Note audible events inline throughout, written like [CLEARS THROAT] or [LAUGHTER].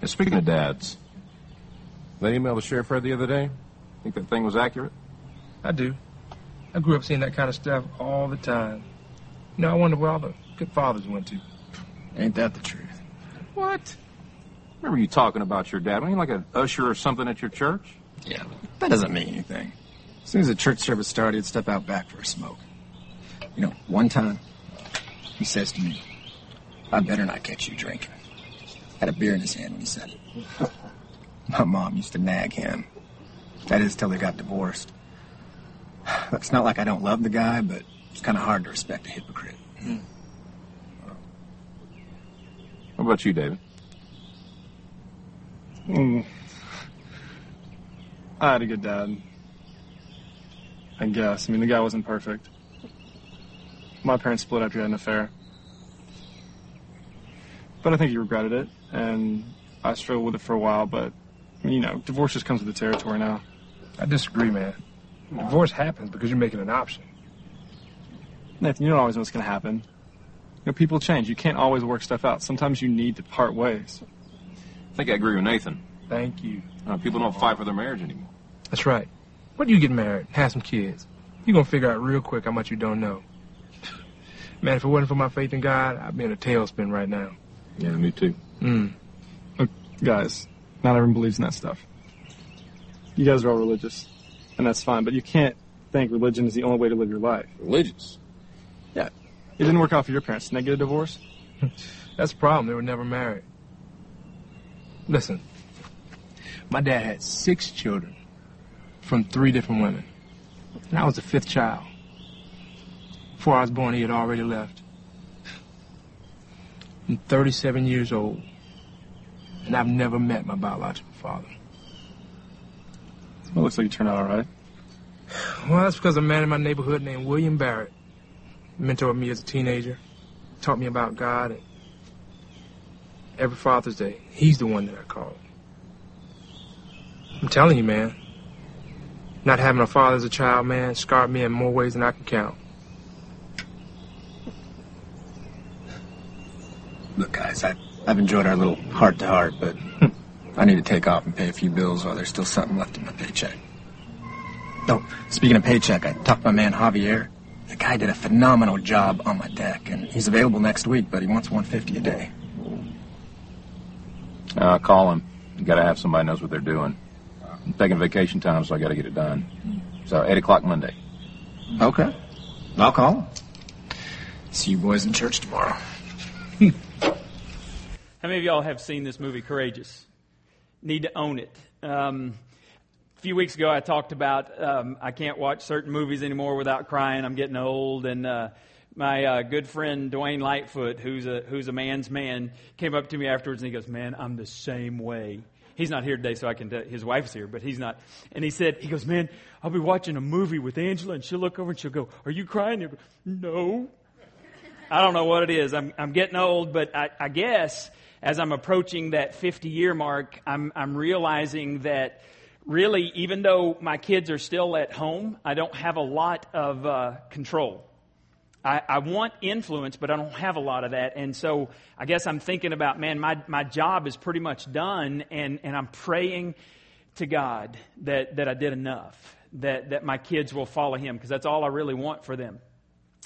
Hey, speaking of dads, that email the sheriff read the other day, think that thing was accurate? I do. I grew up seeing that kind of stuff all the time. You know, I wonder where all the good fathers went to. Ain't that the truth? What? Remember you talking about your dad? Wasn't he like an usher or something at your church? Yeah, that doesn't mean anything. As soon as the church service started, he'd step out back for a smoke. You know, one time, he says to me, I better not catch you drinking. Had a beer in his hand when he said it. [LAUGHS] My mom used to nag him. That is till they got divorced. [SIGHS] It's not like I don't love the guy, but it's kind of hard to respect a hypocrite. What about you, David? Mm. I had a good dad. I guess. I mean, the guy wasn't perfect. My parents split after he had an affair. But I think he regretted it, and I struggled with it for a while, but, you know, divorce just comes with the territory now. I disagree, man. Divorce happens because you're making an option. Nathan, you don't always know what's going to happen. You know, people change. You can't always work stuff out. Sometimes you need to part ways. I think I agree with Nathan. Thank you. Uh, people don't fight for their marriage anymore. That's right. When you get married, have some kids, you're gonna figure out real quick how much you don't know. Man, if it wasn't for my faith in God, I'd be in a tailspin right now. Yeah, me too. Mm. Look, guys, not everyone believes in that stuff. You guys are all religious, and that's fine, but you can't think religion is the only way to live your life. Religious? Yeah. It didn't work out for your parents. Didn't they get a divorce? [LAUGHS] That's the problem. They were never married. Listen, my dad had six children from three different women. And I was the fifth child. Before I was born, he had already left. I'm 37 years old, and I've never met my biological father. Well, it looks like you turned out all right. Well, that's because a man in my neighborhood named William Barrett mentored me as a teenager, taught me about God, and every Father's Day, he's the one that I call. I'm telling you, man, not having a father as a child, man, scarred me in more ways than I can count. Look, guys, I, I've enjoyed our little heart to heart, but I need to take off and pay a few bills while there's still something left in my paycheck. Oh, speaking of paycheck, I talked to my man Javier. The guy did a phenomenal job on my deck, and he's available next week, but he wants 150 a day. Uh, call him. You gotta have somebody knows what they're doing. I'm taking vacation time, so I gotta get it done. So, 8 o'clock Monday. Okay. I'll call him. See you boys in church tomorrow. [LAUGHS] How many of y'all have seen this movie, Courageous? Need to own it. Um, a few weeks ago, I talked about um, I can't watch certain movies anymore without crying. I'm getting old, and uh, my uh, good friend Dwayne Lightfoot, who's a who's a man's man, came up to me afterwards and he goes, "Man, I'm the same way." He's not here today, so I can. Tell, his wife's here, but he's not. And he said, "He goes, man, I'll be watching a movie with Angela, and she'll look over and she'll go, "Are you crying?" And he'll go, "No." I don't know what it is. I'm I'm getting old, but I, I guess as I'm approaching that 50 year mark, I'm I'm realizing that really, even though my kids are still at home, I don't have a lot of uh, control. I, I want influence, but I don't have a lot of that. And so I guess I'm thinking about, man, my, my job is pretty much done, and, and I'm praying to God that, that I did enough, that, that my kids will follow Him, because that's all I really want for them.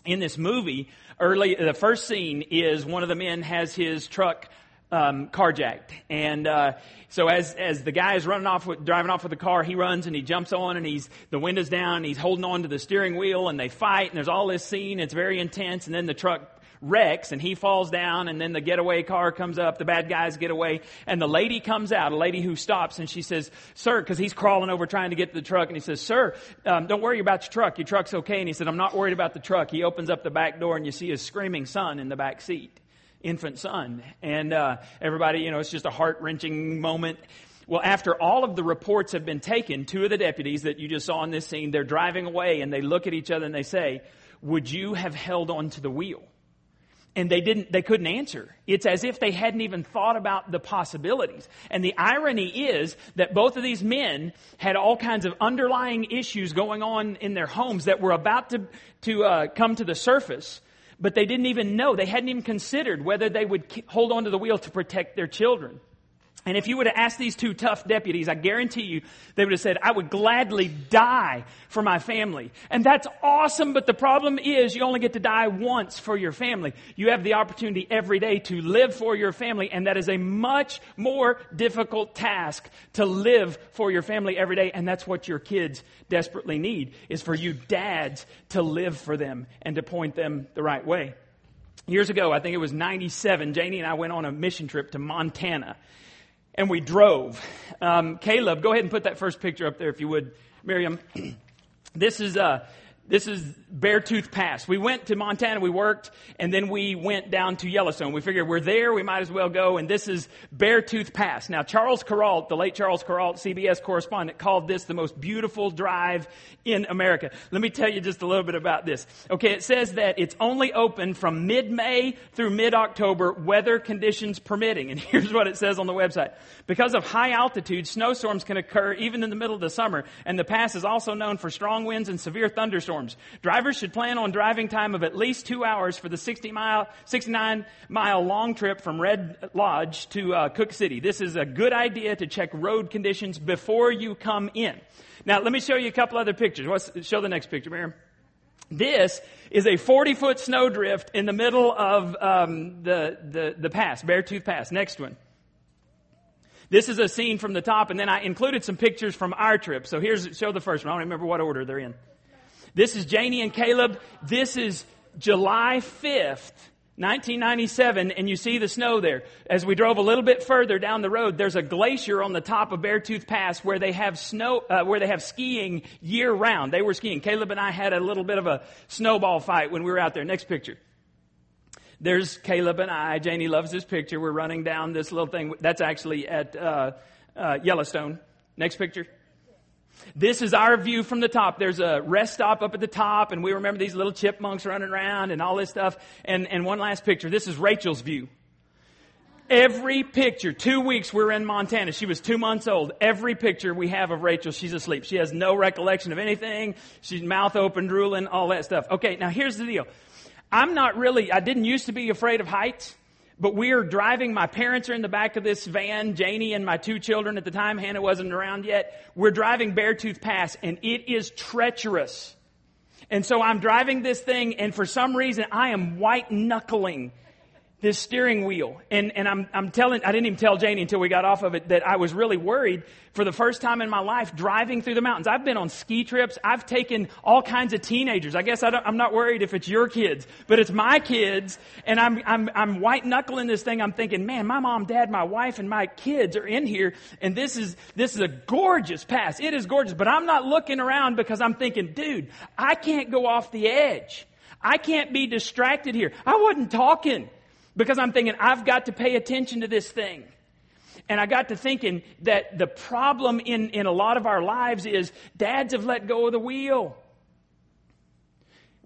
In this movie, early, the first scene is one of the men has his truck um, carjacked. And uh, so as as the guy is running off with driving off with the car, he runs and he jumps on and he's the window's down and he's holding on to the steering wheel and they fight and there's all this scene. It's very intense. And then the truck wrecks and he falls down and then the getaway car comes up. The bad guys get away and the lady comes out a lady who stops and she says sir because he's crawling over trying to get to the truck and he says sir um, don't worry about your truck. Your truck's okay. And he said i'm not worried about the truck. He opens up the back door and you see his screaming son in the back seat infant son. And uh, everybody, you know, it's just a heart wrenching moment. Well, after all of the reports have been taken, two of the deputies that you just saw in this scene, they're driving away and they look at each other and they say, Would you have held on to the wheel? And they didn't, they couldn't answer. It's as if they hadn't even thought about the possibilities. And the irony is that both of these men had all kinds of underlying issues going on in their homes that were about to, to uh, come to the surface but they didn't even know. They hadn't even considered whether they would hold onto the wheel to protect their children. And if you would have asked these two tough deputies, I guarantee you, they would have said, I would gladly die for my family. And that's awesome, but the problem is you only get to die once for your family. You have the opportunity every day to live for your family, and that is a much more difficult task to live for your family every day, and that's what your kids desperately need, is for you dads to live for them and to point them the right way. Years ago, I think it was 97, Janie and I went on a mission trip to Montana and we drove. Um, Caleb, go ahead and put that first picture up there if you would, Miriam. [CLEARS THROAT] this is uh, this is Beartooth Pass. We went to Montana, we worked, and then we went down to Yellowstone. We figured we're there, we might as well go, and this is Beartooth Pass. Now, Charles Kuralt, the late Charles Kuralt, CBS correspondent, called this the most beautiful drive in America. Let me tell you just a little bit about this. Okay, it says that it's only open from mid-May through mid-October, weather conditions permitting. And [LAUGHS] here's what it says on the website. Because of high altitude, snowstorms can occur even in the middle of the summer, and the pass is also known for strong winds and severe thunderstorms thunderstorms. Drivers should plan on driving time of at least two hours for the 60 mile, 69 mile long trip from Red Lodge to uh, Cooke City. This is a good idea to check road conditions before you come in. Now, let me show you a couple other pictures. Let's show the next picture, Miriam. This is a 40 foot snowdrift in the middle of um, the, the, the pass, Beartooth Pass. Next one. This is a scene from the top, and then I included some pictures from our trip. So here's, show the first one. I don't remember what order they're in. This is Janie and Caleb. This is July 5th, 1997, and you see the snow there. As we drove a little bit further down the road, there's a glacier on the top of Beartooth Pass where they have snow, uh, where they have skiing year round. They were skiing. Caleb and I had a little bit of a snowball fight when we were out there. Next picture. There's Caleb and I. Janie loves this picture. We're running down this little thing. That's actually at uh, uh, Yellowstone. Next picture. This is our view from the top. There's a rest stop up at the top, and we remember these little chipmunks running around and all this stuff. And, and one last picture. This is Rachel's view. Every picture, two weeks we are in Montana. She was two months old. Every picture we have of Rachel, she's asleep. She has no recollection of anything. She's mouth open, drooling, all that stuff. Okay, now here's the deal. I'm not really, I didn't used to be afraid of heights. But we are driving. My parents are in the back of this van. Janie and my two children at the time. Hannah wasn't around yet. We're driving Beartooth Pass and it is treacherous. And so I'm driving this thing and for some reason I am white knuckling this steering wheel. And, and I'm, I'm telling, I didn't even tell Janie until we got off of it that I was really worried for the first time in my life driving through the mountains. I've been on ski trips. I've taken all kinds of teenagers. I guess I am not worried if it's your kids, but it's my kids. And I'm, I'm, I'm white knuckling this thing. I'm thinking, man, my mom, dad, my wife, and my kids are in here. And this is, this is a gorgeous pass. It is gorgeous, but I'm not looking around because I'm thinking, dude, I can't go off the edge. I can't be distracted here. I wasn't talking. Because I'm thinking, I've got to pay attention to this thing. And I got to thinking that the problem in, in a lot of our lives is dads have let go of the wheel.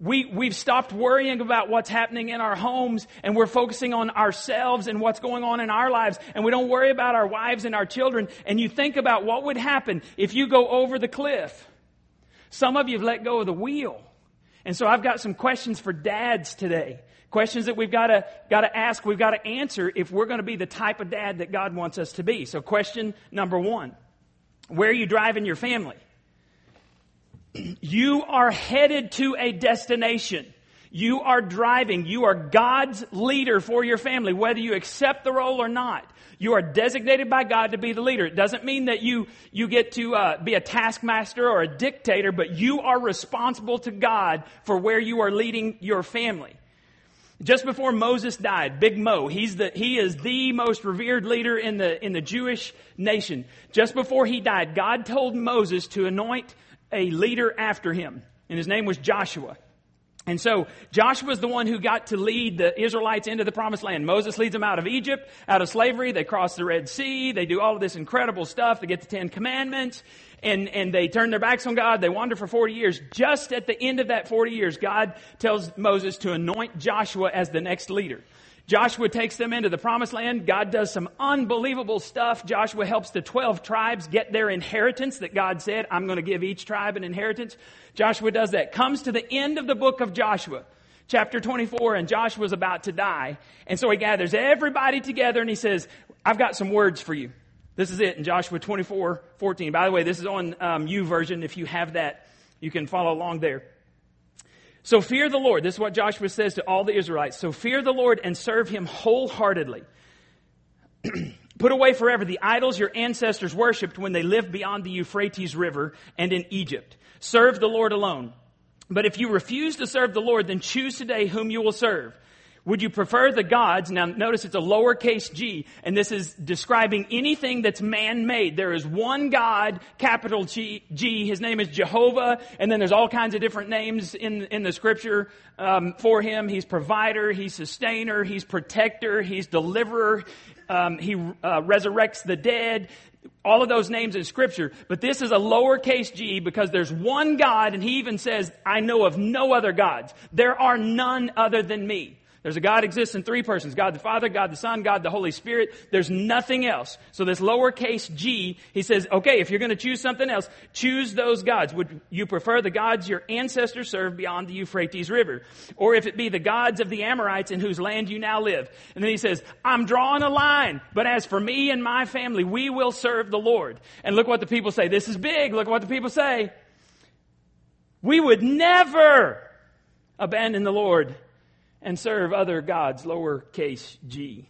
We, we've stopped worrying about what's happening in our homes and we're focusing on ourselves and what's going on in our lives and we don't worry about our wives and our children. And you think about what would happen if you go over the cliff. Some of you have let go of the wheel. And so I've got some questions for dads today. Questions that we've got to, got to ask, we've got to answer if we're going to be the type of dad that God wants us to be. So question number one. Where are you driving your family? You are headed to a destination. You are driving. You are God's leader for your family, whether you accept the role or not. You are designated by God to be the leader. It doesn't mean that you, you get to uh, be a taskmaster or a dictator, but you are responsible to God for where you are leading your family. Just before Moses died, Big Mo, he's the, he is the most revered leader in the, in the Jewish nation. Just before he died, God told Moses to anoint a leader after him, and his name was Joshua. And so Joshua is the one who got to lead the Israelites into the promised land. Moses leads them out of Egypt, out of slavery. They cross the Red Sea. They do all of this incredible stuff. They get the Ten Commandments and, and they turn their backs on God. They wander for 40 years. Just at the end of that 40 years, God tells Moses to anoint Joshua as the next leader. Joshua takes them into the promised land. God does some unbelievable stuff. Joshua helps the 12 tribes get their inheritance that God said, I'm going to give each tribe an inheritance. Joshua does that. Comes to the end of the book of Joshua, chapter 24, and Joshua's about to die. And so he gathers everybody together and he says, I've got some words for you. This is it in Joshua 24, 14. By the way, this is on um, YouVersion. If you have that, you can follow along there. So fear the Lord. This is what Joshua says to all the Israelites. So fear the Lord and serve him wholeheartedly. [CLEARS THROAT] Put away forever the idols your ancestors worshipped when they lived beyond the Euphrates River and in Egypt. Serve the Lord alone. But if you refuse to serve the Lord, then choose today whom you will serve. Would you prefer the gods? Now notice it's a lowercase g, and this is describing anything that's man-made. There is one God, capital G, G. His name is Jehovah, and then there's all kinds of different names in, in the scripture um, for him. He's provider, he's sustainer, he's protector, he's deliverer, um, he uh, resurrects the dead all of those names in scripture, but this is a lowercase g because there's one God and he even says, I know of no other gods. There are none other than me. There's a God exists in three persons God the Father, God the Son, God the Holy Spirit. There's nothing else. So, this lowercase g, he says, okay, if you're going to choose something else, choose those gods. Would you prefer the gods your ancestors served beyond the Euphrates River? Or if it be the gods of the Amorites in whose land you now live? And then he says, I'm drawing a line, but as for me and my family, we will serve the Lord. And look what the people say. This is big. Look what the people say. We would never abandon the Lord and serve other gods, lowercase g.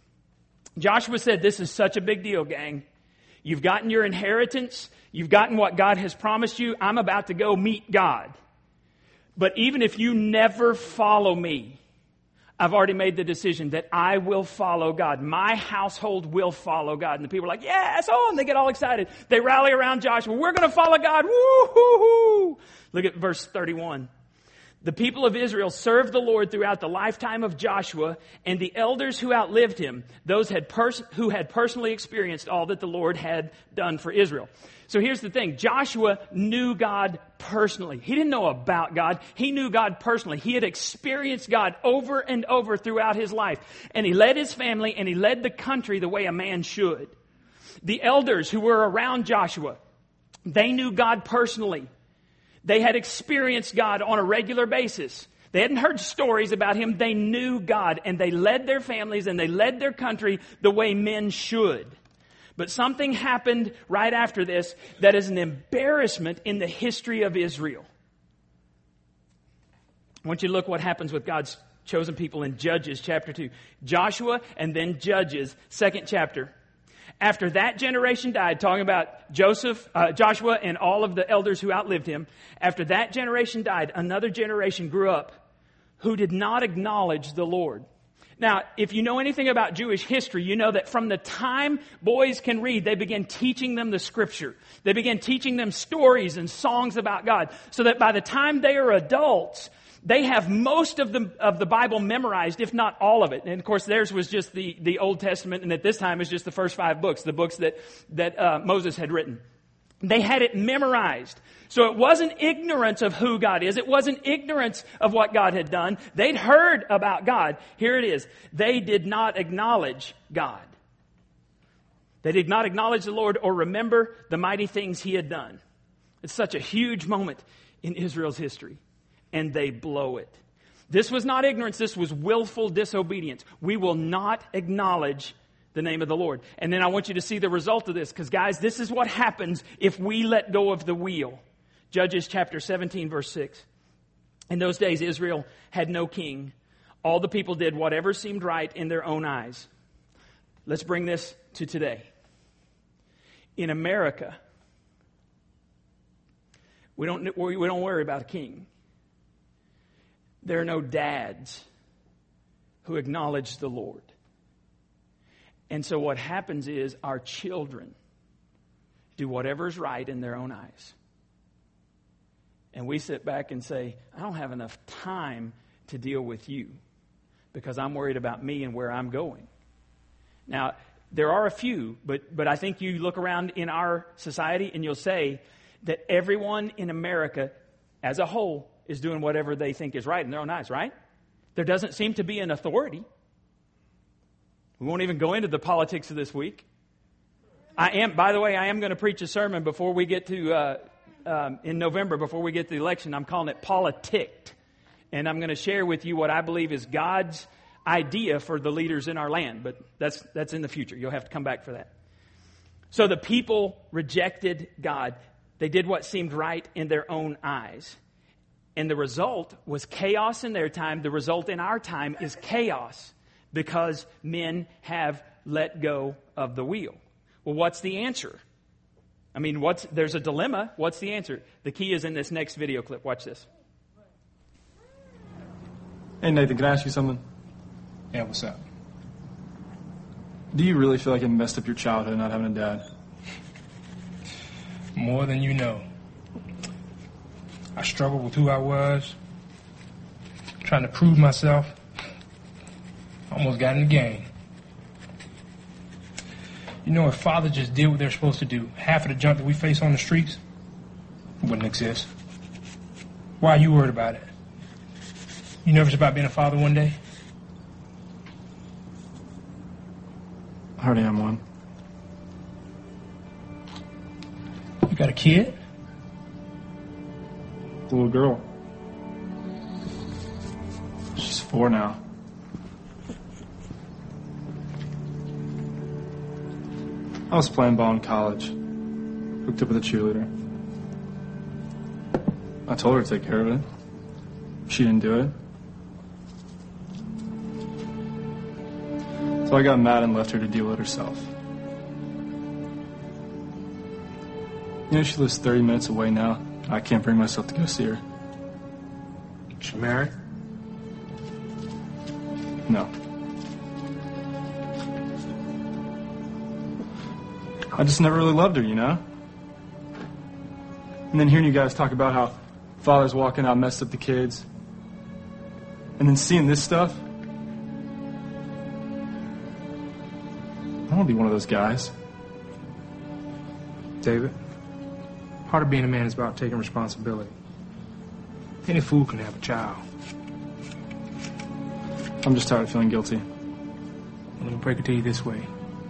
Joshua said, This is such a big deal, gang. You've gotten your inheritance. You've gotten what God has promised you. I'm about to go meet God. But even if you never follow me, I've already made the decision that I will follow God. My household will follow God. And the people are like, yes, oh, and they get all excited. They rally around Joshua. We're going to follow God. Woo hoo hoo. Look at verse 31. The people of Israel served the Lord throughout the lifetime of Joshua, and the elders who outlived him, those had pers- who had personally experienced all that the Lord had done for Israel. So here's the thing Joshua knew God personally. He didn't know about God, he knew God personally. He had experienced God over and over throughout his life. And he led his family and he led the country the way a man should. The elders who were around Joshua, they knew God personally. They had experienced God on a regular basis. They hadn't heard stories about him. They knew God and they led their families and they led their country the way men should. But something happened right after this that is an embarrassment in the history of Israel. I want you to look what happens with God's chosen people in Judges chapter 2. Joshua and then Judges, second chapter. After that generation died, talking about Joseph, uh, Joshua, and all of the elders who outlived him, after that generation died, another generation grew up who did not acknowledge the Lord. Now, if you know anything about Jewish history, you know that from the time boys can read, they begin teaching them the scripture. They begin teaching them stories and songs about God. So that by the time they are adults, they have most of the, of the Bible memorized, if not all of it. And of course, theirs was just the, the Old Testament, and at this time, it's just the first five books, the books that, that uh, Moses had written. They had it memorized. So it wasn't ignorance of who God is. It wasn't ignorance of what God had done. They'd heard about God. Here it is. They did not acknowledge God. They did not acknowledge the Lord or remember the mighty things He had done. It's such a huge moment in Israel's history and they blow it. This was not ignorance, this was willful disobedience. We will not acknowledge the name of the Lord. And then I want you to see the result of this, because guys, this is what happens if we let go of the wheel. Judges chapter 17, verse 6. In those days, Israel had no king. All the people did whatever seemed right in their own eyes. Let's bring this to today. In America, we don't, we don't worry about a king there are no dads who acknowledge the Lord. And so what happens is our children do whatever is right in their own eyes. And we sit back and say, I don't have enough time to deal with you because I'm worried about me and where I'm going. Now, there are a few, but, but I think you look around in our society and you'll say that everyone in America as a whole is doing whatever they think is right in their own eyes, right? There doesn't seem to be an authority. We won't even go into the politics of this week. I am, by the way, I am going to preach a sermon before we get to, uh, um, in November, before we get to the election. I'm calling it Politicked. And I'm going to share with you what I believe is God's idea for the leaders in our land. But that's, that's in the future. You'll have to come back for that. So the people rejected God. They did what seemed right in their own eyes. And the result was chaos in their time. The result in our time is chaos because men have let go of the wheel. Well, what's the answer? I mean, what's, there's a dilemma. What's the answer? The key is in this next video clip. Watch this. Hey, Nathan, can I ask you something? Yeah, what's up? Do you really feel like it messed up your childhood not having a dad? More than you know. I struggled with who I was, trying to prove myself. Almost got in the game. You know, if father just did what they're supposed to do, half of the junk that we face on the streets wouldn't exist. Why are you worried about it? You nervous about being a father one day? I already am one. You got a kid? The little girl. She's four now. I was playing ball in college. Hooked up with a cheerleader. I told her to take care of it. She didn't do it. So I got mad and left her to deal with it herself. You know, she lives 30 minutes away now. I can't bring myself to go see her. She married? No. I just never really loved her, you know? And then hearing you guys talk about how father's walking out messed up the kids. And then seeing this stuff. I want to be one of those guys. David, part of being a man is about taking responsibility. Any fool can have a child. I'm just tired of feeling guilty. Let me break it to you this way.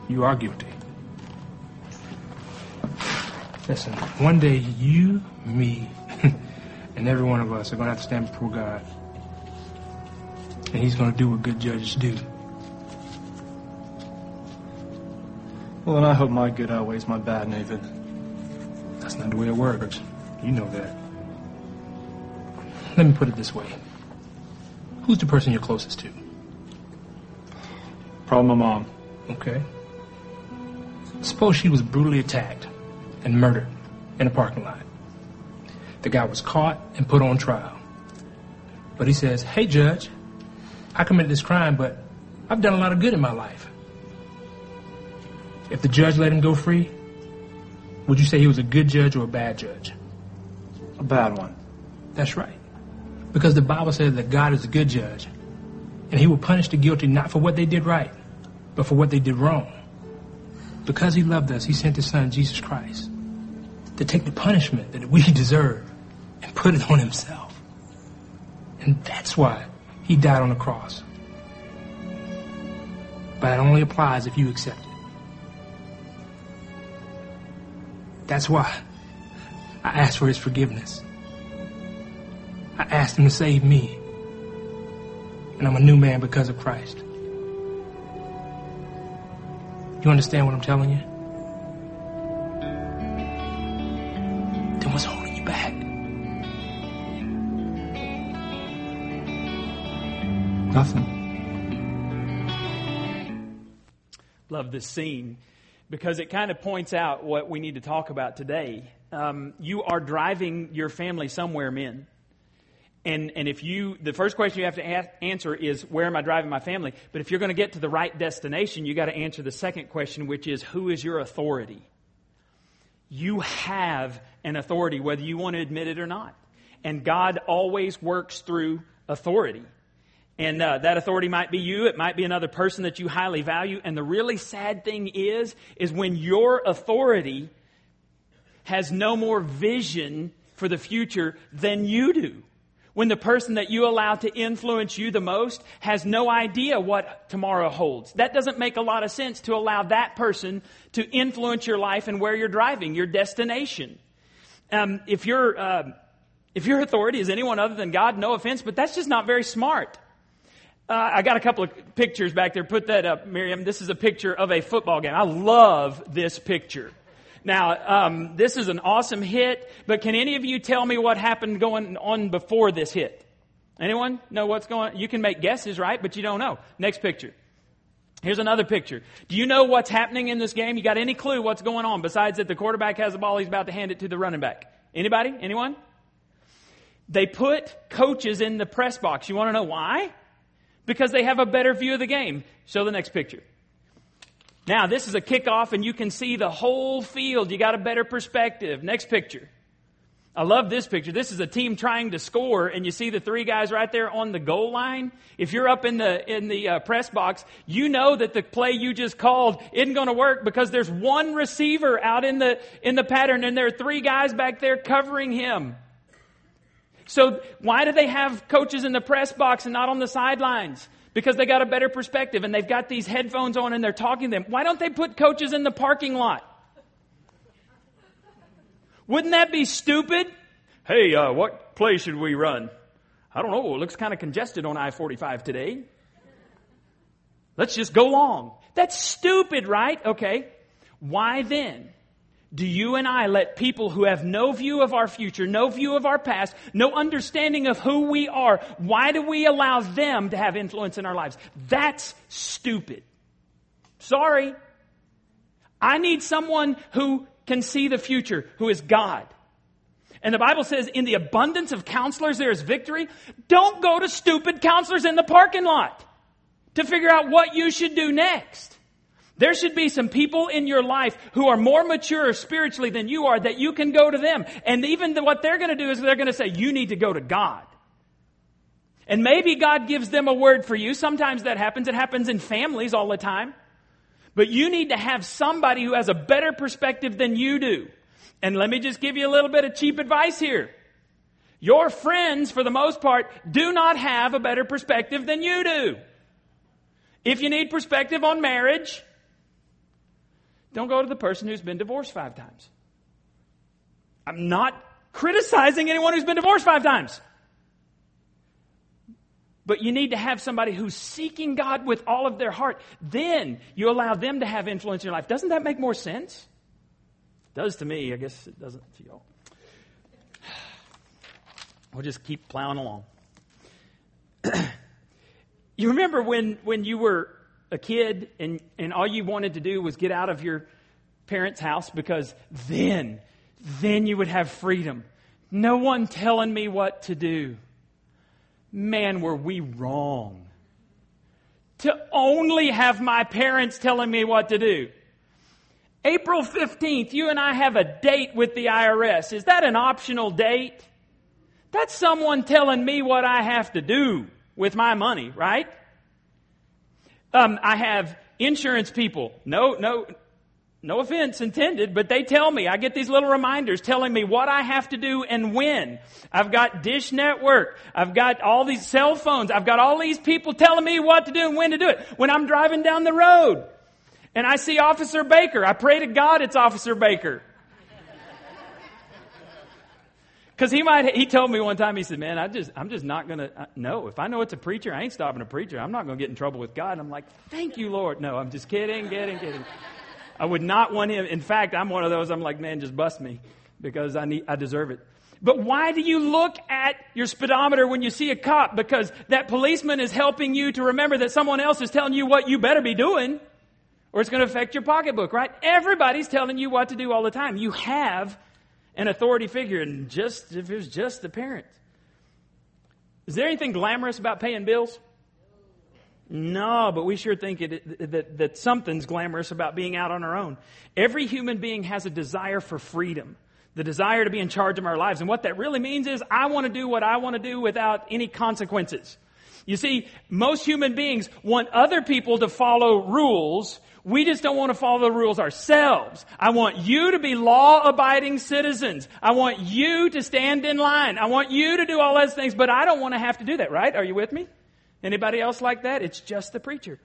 You are guilty. Listen, one day you, me, [LAUGHS] and every one of us are going to have to stand before God. And He's going to do what good judges do. Well, then I hope my good outweighs my bad, Nathan. Not the way it works. You know that. Let me put it this way Who's the person you're closest to? Probably my mom. Okay. Suppose she was brutally attacked and murdered in a parking lot. The guy was caught and put on trial. But he says, Hey, judge, I committed this crime, but I've done a lot of good in my life. If the judge let him go free, would you say he was a good judge or a bad judge? A bad one. That's right. Because the Bible says that God is a good judge, and he will punish the guilty not for what they did right, but for what they did wrong. Because he loved us, he sent his son, Jesus Christ, to take the punishment that we [LAUGHS] deserve and put it on himself. And that's why he died on the cross. But it only applies if you accept it. That's why I asked for his forgiveness. I asked him to save me. And I'm a new man because of Christ. You understand what I'm telling you? Then what's holding you back? Nothing. Love this scene because it kind of points out what we need to talk about today. Um, you are driving your family somewhere, men. And, and if you, the first question you have to a- answer is, where am I driving my family? But if you're going to get to the right destination, you got to answer the second question, which is, who is your authority? You have an authority, whether you want to admit it or not. And God always works through authority. And uh, that authority might be you, it might be another person that you highly value. And the really sad thing is, is when your authority has no more vision for the future than you do. When the person that you allow to influence you the most has no idea what tomorrow holds. That doesn't make a lot of sense to allow that person to influence your life and where you're driving, your destination. Um, if your uh, if your authority is anyone other than God, no offense, but that's just not very smart. Uh, I got a couple of pictures back there. Put that up, Miriam. This is a picture of a football game. I love this picture. Now, um, this is an awesome hit, but can any of you tell me what happened going on before this hit? Anyone know what's going on? You can make guesses, right? But you don't know. Next picture. Here's another picture. Do you know what's happening in this game? You got any clue what's going on besides that the quarterback has the ball, he's about to hand it to the running back? Anybody? Anyone? They put coaches in the press box. You want to know why? Because they have a better view of the game. Show the next picture. Now, this is a kickoff, and you can see the whole field. You got a better perspective. Next picture. I love this picture. This is a team trying to score, and you see the three guys right there on the goal line. If you're up in the in the uh, press box, you know that the play you just called isn't going to work because there's one receiver out in the in the pattern, and there are three guys back there covering him. So why do they have coaches in the press box and not on the sidelines? Because they got a better perspective and they've got these headphones on and they're talking to them. Why don't they put coaches in the parking lot? Wouldn't that be stupid? Hey, uh, what play should we run? I don't know. It looks kind of congested on I 45 today. Let's just go long. That's stupid, right? Okay. Why then do you and I let people who have no view of our future, no view of our past, no understanding of who we are, why do we allow them to have influence in our lives? That's stupid. Sorry. I need someone who can see the future, who is God. And the Bible says, in the abundance of counselors, there is victory. Don't go to stupid counselors in the parking lot to figure out what you should do next. There should be some people in your life who are more mature spiritually than you are that you can go to them. And even the, what they're going to do is they're going to say, you need to go to God. And maybe God gives them a word for you. Sometimes that happens. It happens in families all the time. But you need to have somebody who has a better perspective than you do. And let me just give you a little bit of cheap advice here. Your friends, for the most part, do not have a better perspective than you do. If you need perspective on marriage, don't go to the person who's been divorced five times. I'm not criticizing anyone who's been divorced five times. But you need to have somebody who's seeking God with all of their heart. Then you allow them to have influence in your life. Doesn't that make more sense? It does to me. I guess it doesn't to y'all. [SIGHS] We'll just keep plowing along. [CLEARS THROAT] you remember when, when you were a kid and, and all you wanted to do was get out of your parents' house because then, then you would have freedom. No one telling me what to do. Man, were we wrong. To only have my parents telling me what to do. April 15th, you and I have a date with the IRS. Is that an optional date? That's someone telling me what I have to do with my money, right? Um, I have insurance people. No, no, no offense intended, but they tell me, I get these little reminders telling me what I have to do and when. I've got Dish Network. I've got all these cell phones. I've got all these people telling me what to do and when to do it. When I'm driving down the road and I see Officer Baker, I pray to God it's Officer Baker. Because he might, he told me one time, he said, man, I just, I'm just not going to, uh, no, if I know it's a preacher, I ain't stopping a preacher. I'm not going to get in trouble with God. And I'm like, thank you, Lord. No, I'm just kidding, kidding, kidding. I would not want him. In fact, I'm one of those, I'm like, man, just bust me because I need, I deserve it. But why do you look at your speedometer when you see a cop? Because that policeman is helping you to remember that someone else is telling you what you better be doing or it's going to affect your pocketbook, right? Everybody's telling you what to do all the time. You have an authority figure, and just if it was just the parent. Is there anything glamorous about paying bills? No, but we sure think it, that, that something's glamorous about being out on our own. Every human being has a desire for freedom, the desire to be in charge of our lives. And what that really means is I want to do what I want to do without any consequences. You see, most human beings want other people to follow rules we just don't want to follow the rules ourselves. I want you to be law abiding citizens. I want you to stand in line. I want you to do all those things, but I don't want to have to do that, right? Are you with me? Anybody else like that? It's just the preacher.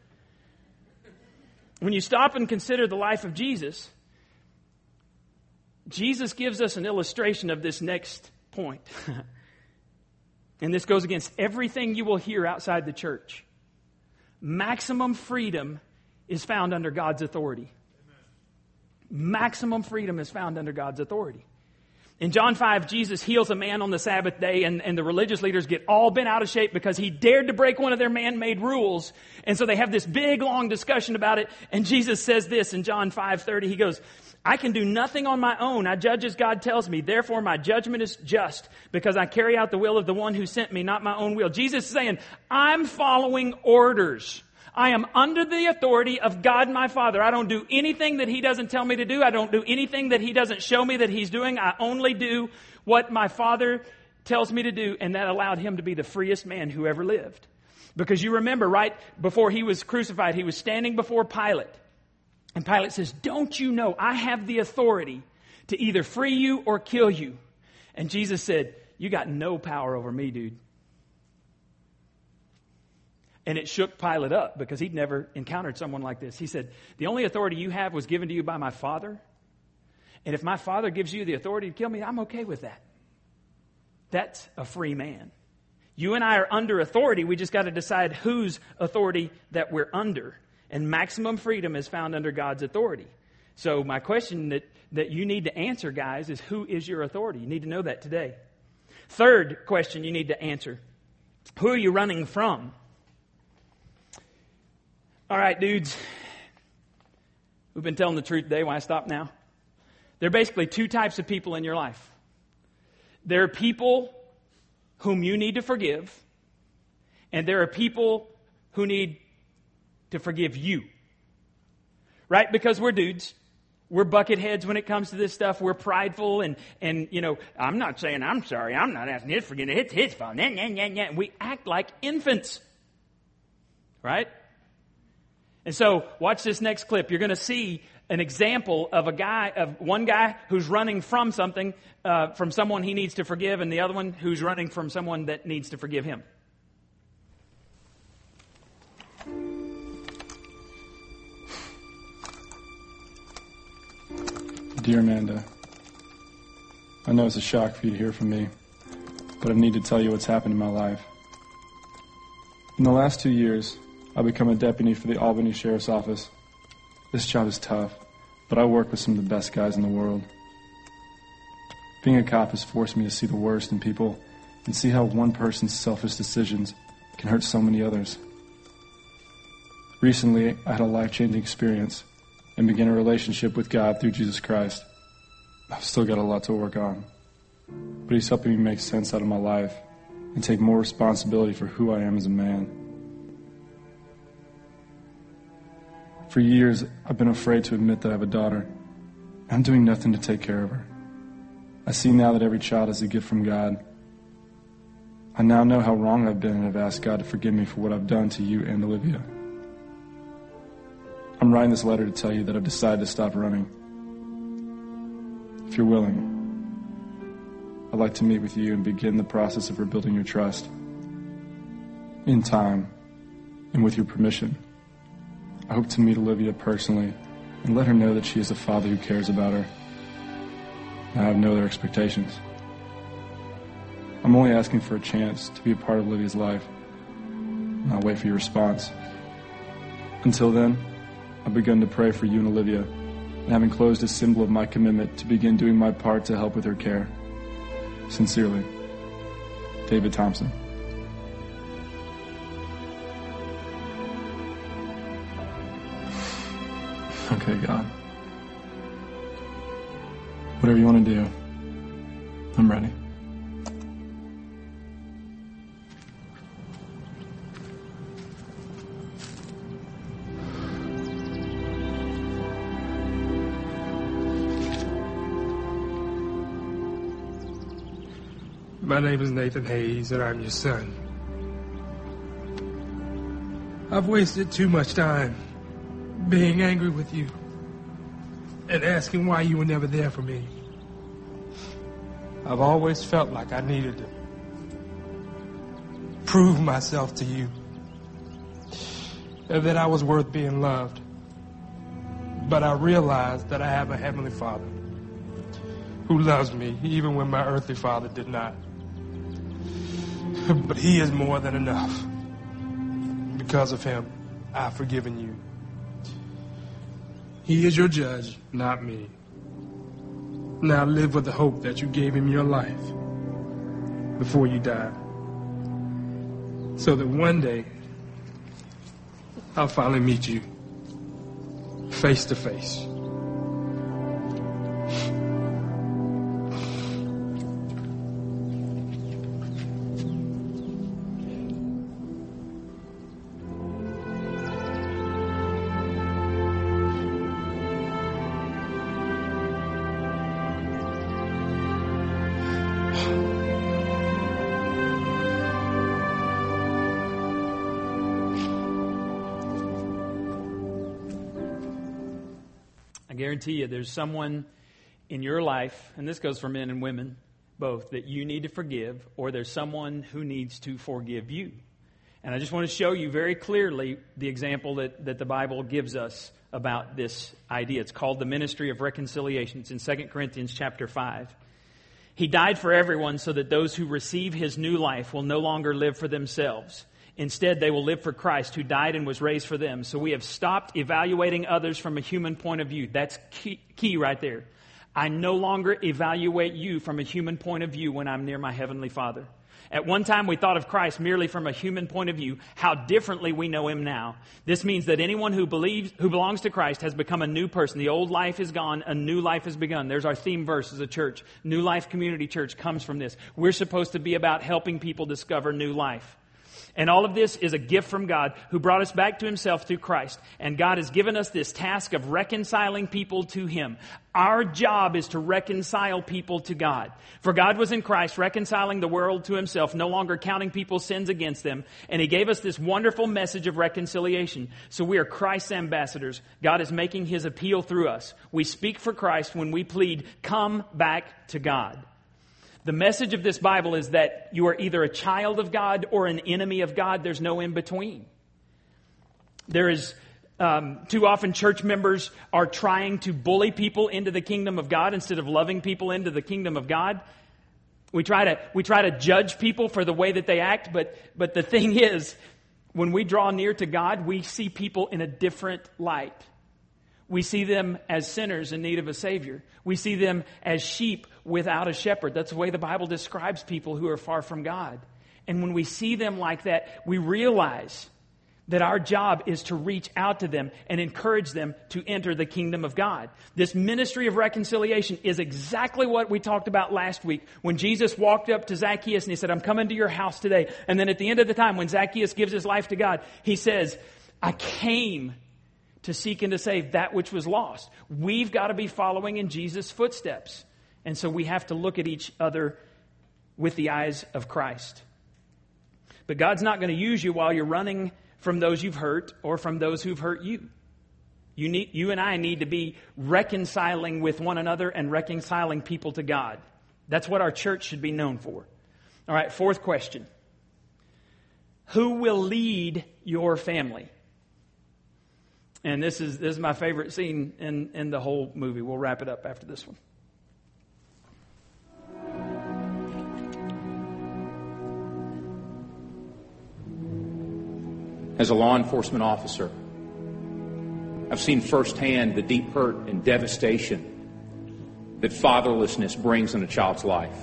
When you stop and consider the life of Jesus, Jesus gives us an illustration of this next point. [LAUGHS] and this goes against everything you will hear outside the church. maximum freedom is found under God's authority. Maximum freedom is found under God's authority. In John 5, Jesus heals a man on the Sabbath day, and, and the religious leaders get all bent out of shape because he dared to break one of their man made rules. And so they have this big, long discussion about it. And Jesus says this in John 5 30. He goes, I can do nothing on my own. I judge as God tells me. Therefore, my judgment is just because I carry out the will of the one who sent me, not my own will. Jesus is saying, I'm following orders. I am under the authority of God my Father. I don't do anything that He doesn't tell me to do. I don't do anything that He doesn't show me that He's doing. I only do what my Father tells me to do, and that allowed Him to be the freest man who ever lived. Because you remember, right before He was crucified, He was standing before Pilate. And Pilate says, Don't you know I have the authority to either free you or kill you? And Jesus said, You got no power over me, dude. And it shook Pilate up because he'd never encountered someone like this. He said, The only authority you have was given to you by my Father. And if my Father gives you the authority to kill me, I'm okay with that. That's a free man. You and I are under authority. We just got to decide whose authority that we're under. And maximum freedom is found under God's authority. So, my question that, that you need to answer, guys, is who is your authority? You need to know that today. Third question you need to answer who are you running from? All right, dudes. We've been telling the truth today. Why stop now? There are basically two types of people in your life. There are people whom you need to forgive, and there are people who need to forgive you. Right? Because we're dudes. We're bucketheads when it comes to this stuff. We're prideful and, and, you know, I'm not saying I'm sorry. I'm not asking his forgiveness. It's his fault. Nah, nah, nah, nah. We act like infants. Right? And so, watch this next clip. You're going to see an example of a guy, of one guy who's running from something, uh, from someone he needs to forgive, and the other one who's running from someone that needs to forgive him. Dear Amanda, I know it's a shock for you to hear from me, but I need to tell you what's happened in my life. In the last two years, I become a deputy for the Albany Sheriff's Office. This job is tough, but I work with some of the best guys in the world. Being a cop has forced me to see the worst in people and see how one person's selfish decisions can hurt so many others. Recently, I had a life changing experience and began a relationship with God through Jesus Christ. I've still got a lot to work on, but He's helping me make sense out of my life and take more responsibility for who I am as a man. For years, I've been afraid to admit that I have a daughter. I'm doing nothing to take care of her. I see now that every child is a gift from God. I now know how wrong I've been and have asked God to forgive me for what I've done to you and Olivia. I'm writing this letter to tell you that I've decided to stop running. If you're willing, I'd like to meet with you and begin the process of rebuilding your trust. In time, and with your permission. I hope to meet Olivia personally and let her know that she has a father who cares about her. I have no other expectations. I'm only asking for a chance to be a part of Olivia's life. And I'll wait for your response. Until then, I've begun to pray for you and Olivia, and having closed a symbol of my commitment to begin doing my part to help with her care. Sincerely, David Thompson. Okay, God. Whatever you want to do, I'm ready. My name is Nathan Hayes, and I'm your son. I've wasted too much time being angry with you and asking why you were never there for me. I've always felt like I needed to prove myself to you and that I was worth being loved. But I realized that I have a Heavenly Father who loves me even when my earthly father did not. But He is more than enough. Because of Him, I've forgiven you. He is your judge, not me. Now live with the hope that you gave him your life before you died. So that one day I'll finally meet you face to face. Guarantee you there's someone in your life, and this goes for men and women both, that you need to forgive, or there's someone who needs to forgive you. And I just want to show you very clearly the example that, that the Bible gives us about this idea. It's called the ministry of reconciliation. It's in 2 Corinthians chapter 5. He died for everyone so that those who receive his new life will no longer live for themselves. Instead, they will live for Christ who died and was raised for them. So we have stopped evaluating others from a human point of view. That's key, key right there. I no longer evaluate you from a human point of view when I'm near my Heavenly Father. At one time, we thought of Christ merely from a human point of view. How differently we know Him now. This means that anyone who believes, who belongs to Christ has become a new person. The old life is gone. A new life has begun. There's our theme verse as a church. New Life Community Church comes from this. We're supposed to be about helping people discover new life. And all of this is a gift from God who brought us back to himself through Christ. And God has given us this task of reconciling people to him. Our job is to reconcile people to God. For God was in Christ reconciling the world to himself, no longer counting people's sins against them. And he gave us this wonderful message of reconciliation. So we are Christ's ambassadors. God is making his appeal through us. We speak for Christ when we plead, come back to God. The message of this Bible is that you are either a child of God or an enemy of God. There's no in between. There is um, too often church members are trying to bully people into the kingdom of God instead of loving people into the kingdom of God. We try to we try to judge people for the way that they act, but but the thing [LAUGHS] is, when we draw near to God, we see people in a different light. We see them as sinners in need of a Savior. We see them as sheep without a shepherd. That's the way the Bible describes people who are far from God. And when we see them like that, we realize that our job is to reach out to them and encourage them to enter the kingdom of God. This ministry of reconciliation is exactly what we talked about last week when Jesus walked up to Zacchaeus and he said, I'm coming to your house today. And then at the end of the time, when Zacchaeus gives his life to God, he says, I came to seek and to save that which was lost. We've got to be following in Jesus' footsteps. And so we have to look at each other with the eyes of Christ. But God's not going to use you while you're running from those you've hurt or from those who've hurt you. You, need, you and I need to be reconciling with one another and reconciling people to God. That's what our church should be known for. All right, fourth question Who will lead your family? And this is, this is my favorite scene in, in the whole movie. We'll wrap it up after this one. As a law enforcement officer, I've seen firsthand the deep hurt and devastation that fatherlessness brings in a child's life.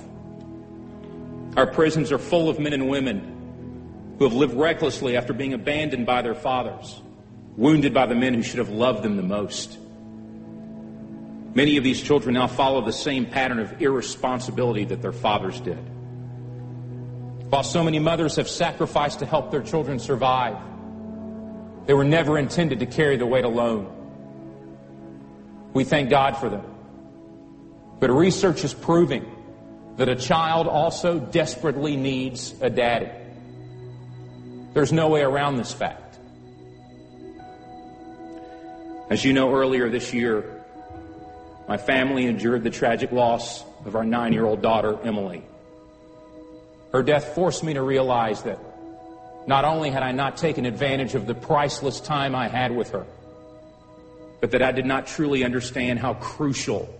Our prisons are full of men and women who have lived recklessly after being abandoned by their fathers wounded by the men who should have loved them the most. Many of these children now follow the same pattern of irresponsibility that their fathers did. While so many mothers have sacrificed to help their children survive, they were never intended to carry the weight alone. We thank God for them. But research is proving that a child also desperately needs a daddy. There's no way around this fact. As you know, earlier this year, my family endured the tragic loss of our nine year old daughter, Emily. Her death forced me to realize that not only had I not taken advantage of the priceless time I had with her, but that I did not truly understand how crucial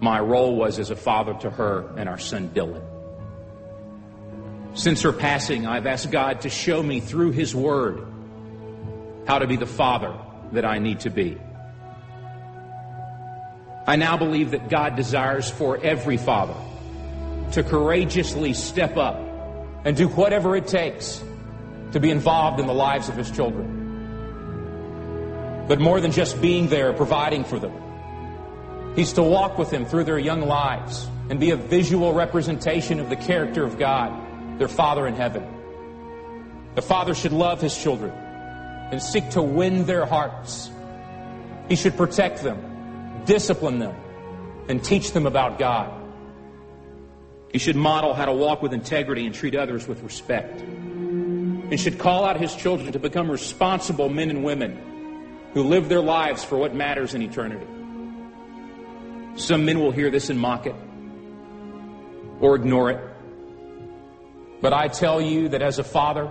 my role was as a father to her and our son Dylan. Since her passing, I've asked God to show me through His Word how to be the father that I need to be. I now believe that God desires for every father to courageously step up and do whatever it takes to be involved in the lives of his children. But more than just being there, providing for them, he's to walk with them through their young lives and be a visual representation of the character of God, their Father in heaven. The father should love his children and seek to win their hearts. He should protect them, discipline them, and teach them about God. He should model how to walk with integrity and treat others with respect. He should call out his children to become responsible men and women who live their lives for what matters in eternity. Some men will hear this and mock it or ignore it. But I tell you that as a father,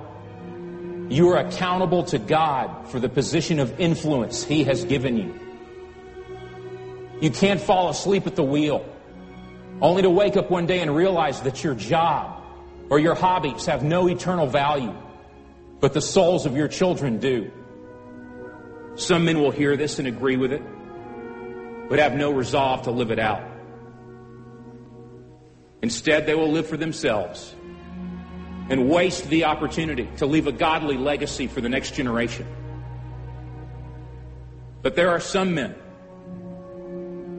you are accountable to God for the position of influence He has given you. You can't fall asleep at the wheel only to wake up one day and realize that your job or your hobbies have no eternal value, but the souls of your children do. Some men will hear this and agree with it, but have no resolve to live it out. Instead, they will live for themselves and waste the opportunity to leave a godly legacy for the next generation. But there are some men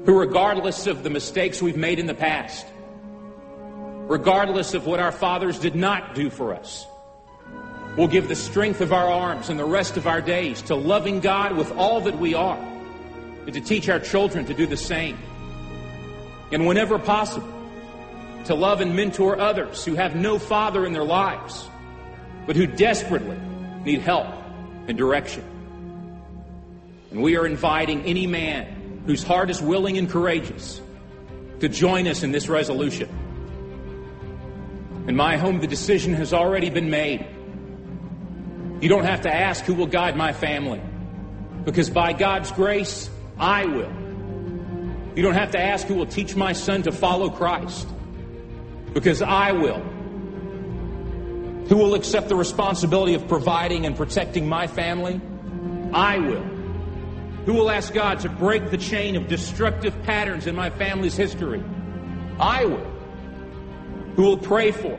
who, regardless of the mistakes we've made in the past, regardless of what our fathers did not do for us, will give the strength of our arms and the rest of our days to loving God with all that we are and to teach our children to do the same. And whenever possible, to love and mentor others who have no father in their lives, but who desperately need help and direction. And we are inviting any man whose heart is willing and courageous to join us in this resolution. In my home, the decision has already been made. You don't have to ask who will guide my family, because by God's grace, I will. You don't have to ask who will teach my son to follow Christ because I will. Who will accept the responsibility of providing and protecting my family? I will. Who will ask God to break the chain of destructive patterns in my family's history? I will. Who will pray for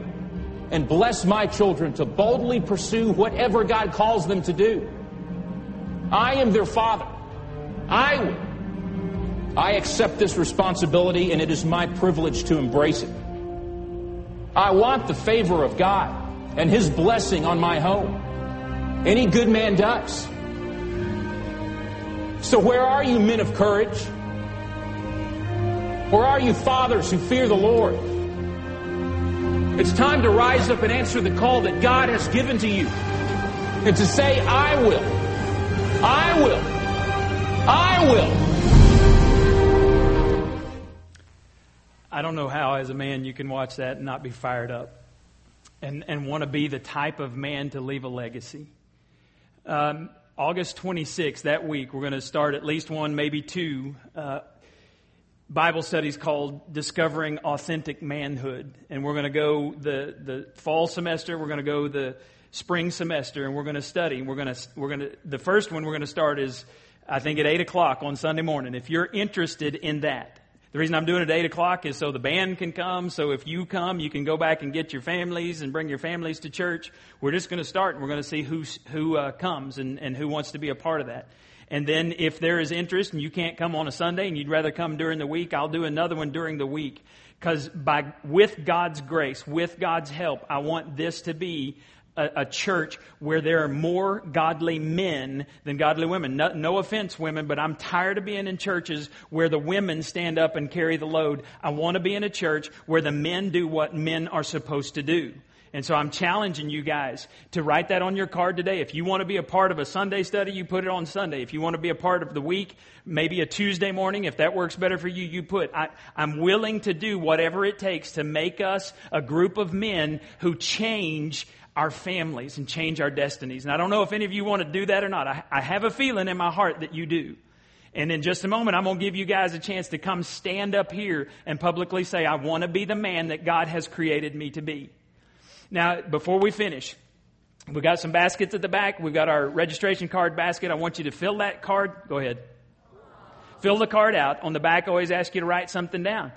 and bless my children to boldly pursue whatever God calls them to do? I am their father. I will. I accept this responsibility and it is my privilege to embrace it. I want the favor of God and His blessing on my home. Any good man does. So, where are you, men of courage? Where are you, fathers who fear the Lord? It's time to rise up and answer the call that God has given to you and to say, I will. I will. I will. I don't know how, as a man, you can watch that and not be fired up and, and want to be the type of man to leave a legacy. Um, August 26th, that week, we're going to start at least one, maybe two uh, Bible studies called Discovering Authentic Manhood. And we're going to go the, the fall semester, we're going to go the spring semester, and we're going to study. We're going to, we're going to, the first one we're going to start is, I think, at 8 o'clock on Sunday morning. If you're interested in that, the reason I'm doing it at 8 o'clock is so the band can come. So if you come, you can go back and get your families and bring your families to church. We're just going to start and we're going to see who, who uh, comes and, and who wants to be a part of that. And then if there is interest and you can't come on a Sunday and you'd rather come during the week, I'll do another one during the week. Because by, with God's grace, with God's help, I want this to be a, a, church where there are more godly men than godly women. No, no, offense, women, but I'm tired of being in churches where the women stand up and carry the load. I want to be in a church where the men do what men are supposed to do. And so I'm challenging you guys to write that on your card today. If you want to be a part of a Sunday study, you put it on Sunday. If you want to be a part of the week, maybe a Tuesday morning, if that works better for you, you put. I, I'm willing to do whatever it takes to make us a group of men who change our families and change our destinies. And I don't know if any of you want to do that or not. I, I have a feeling in my heart that you do. And in just a moment, I'm going to give you guys a chance to come stand up here and publicly say, I want to be the man that God has created me to be. Now, before we finish, we've got some baskets at the back. We've got our registration card basket. I want you to fill that card. Go ahead. Fill the card out. On the back, I always ask you to write something down.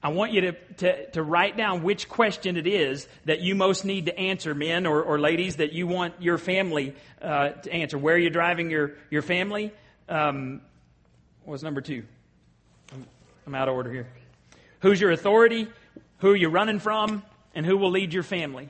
I want you to, to, to write down which question it is that you most need to answer, men or, or ladies, that you want your family uh, to answer. Where are you driving your, your family? Um, what was number two? I'm, I'm out of order here. Who's your authority? Who are you running from? And who will lead your family?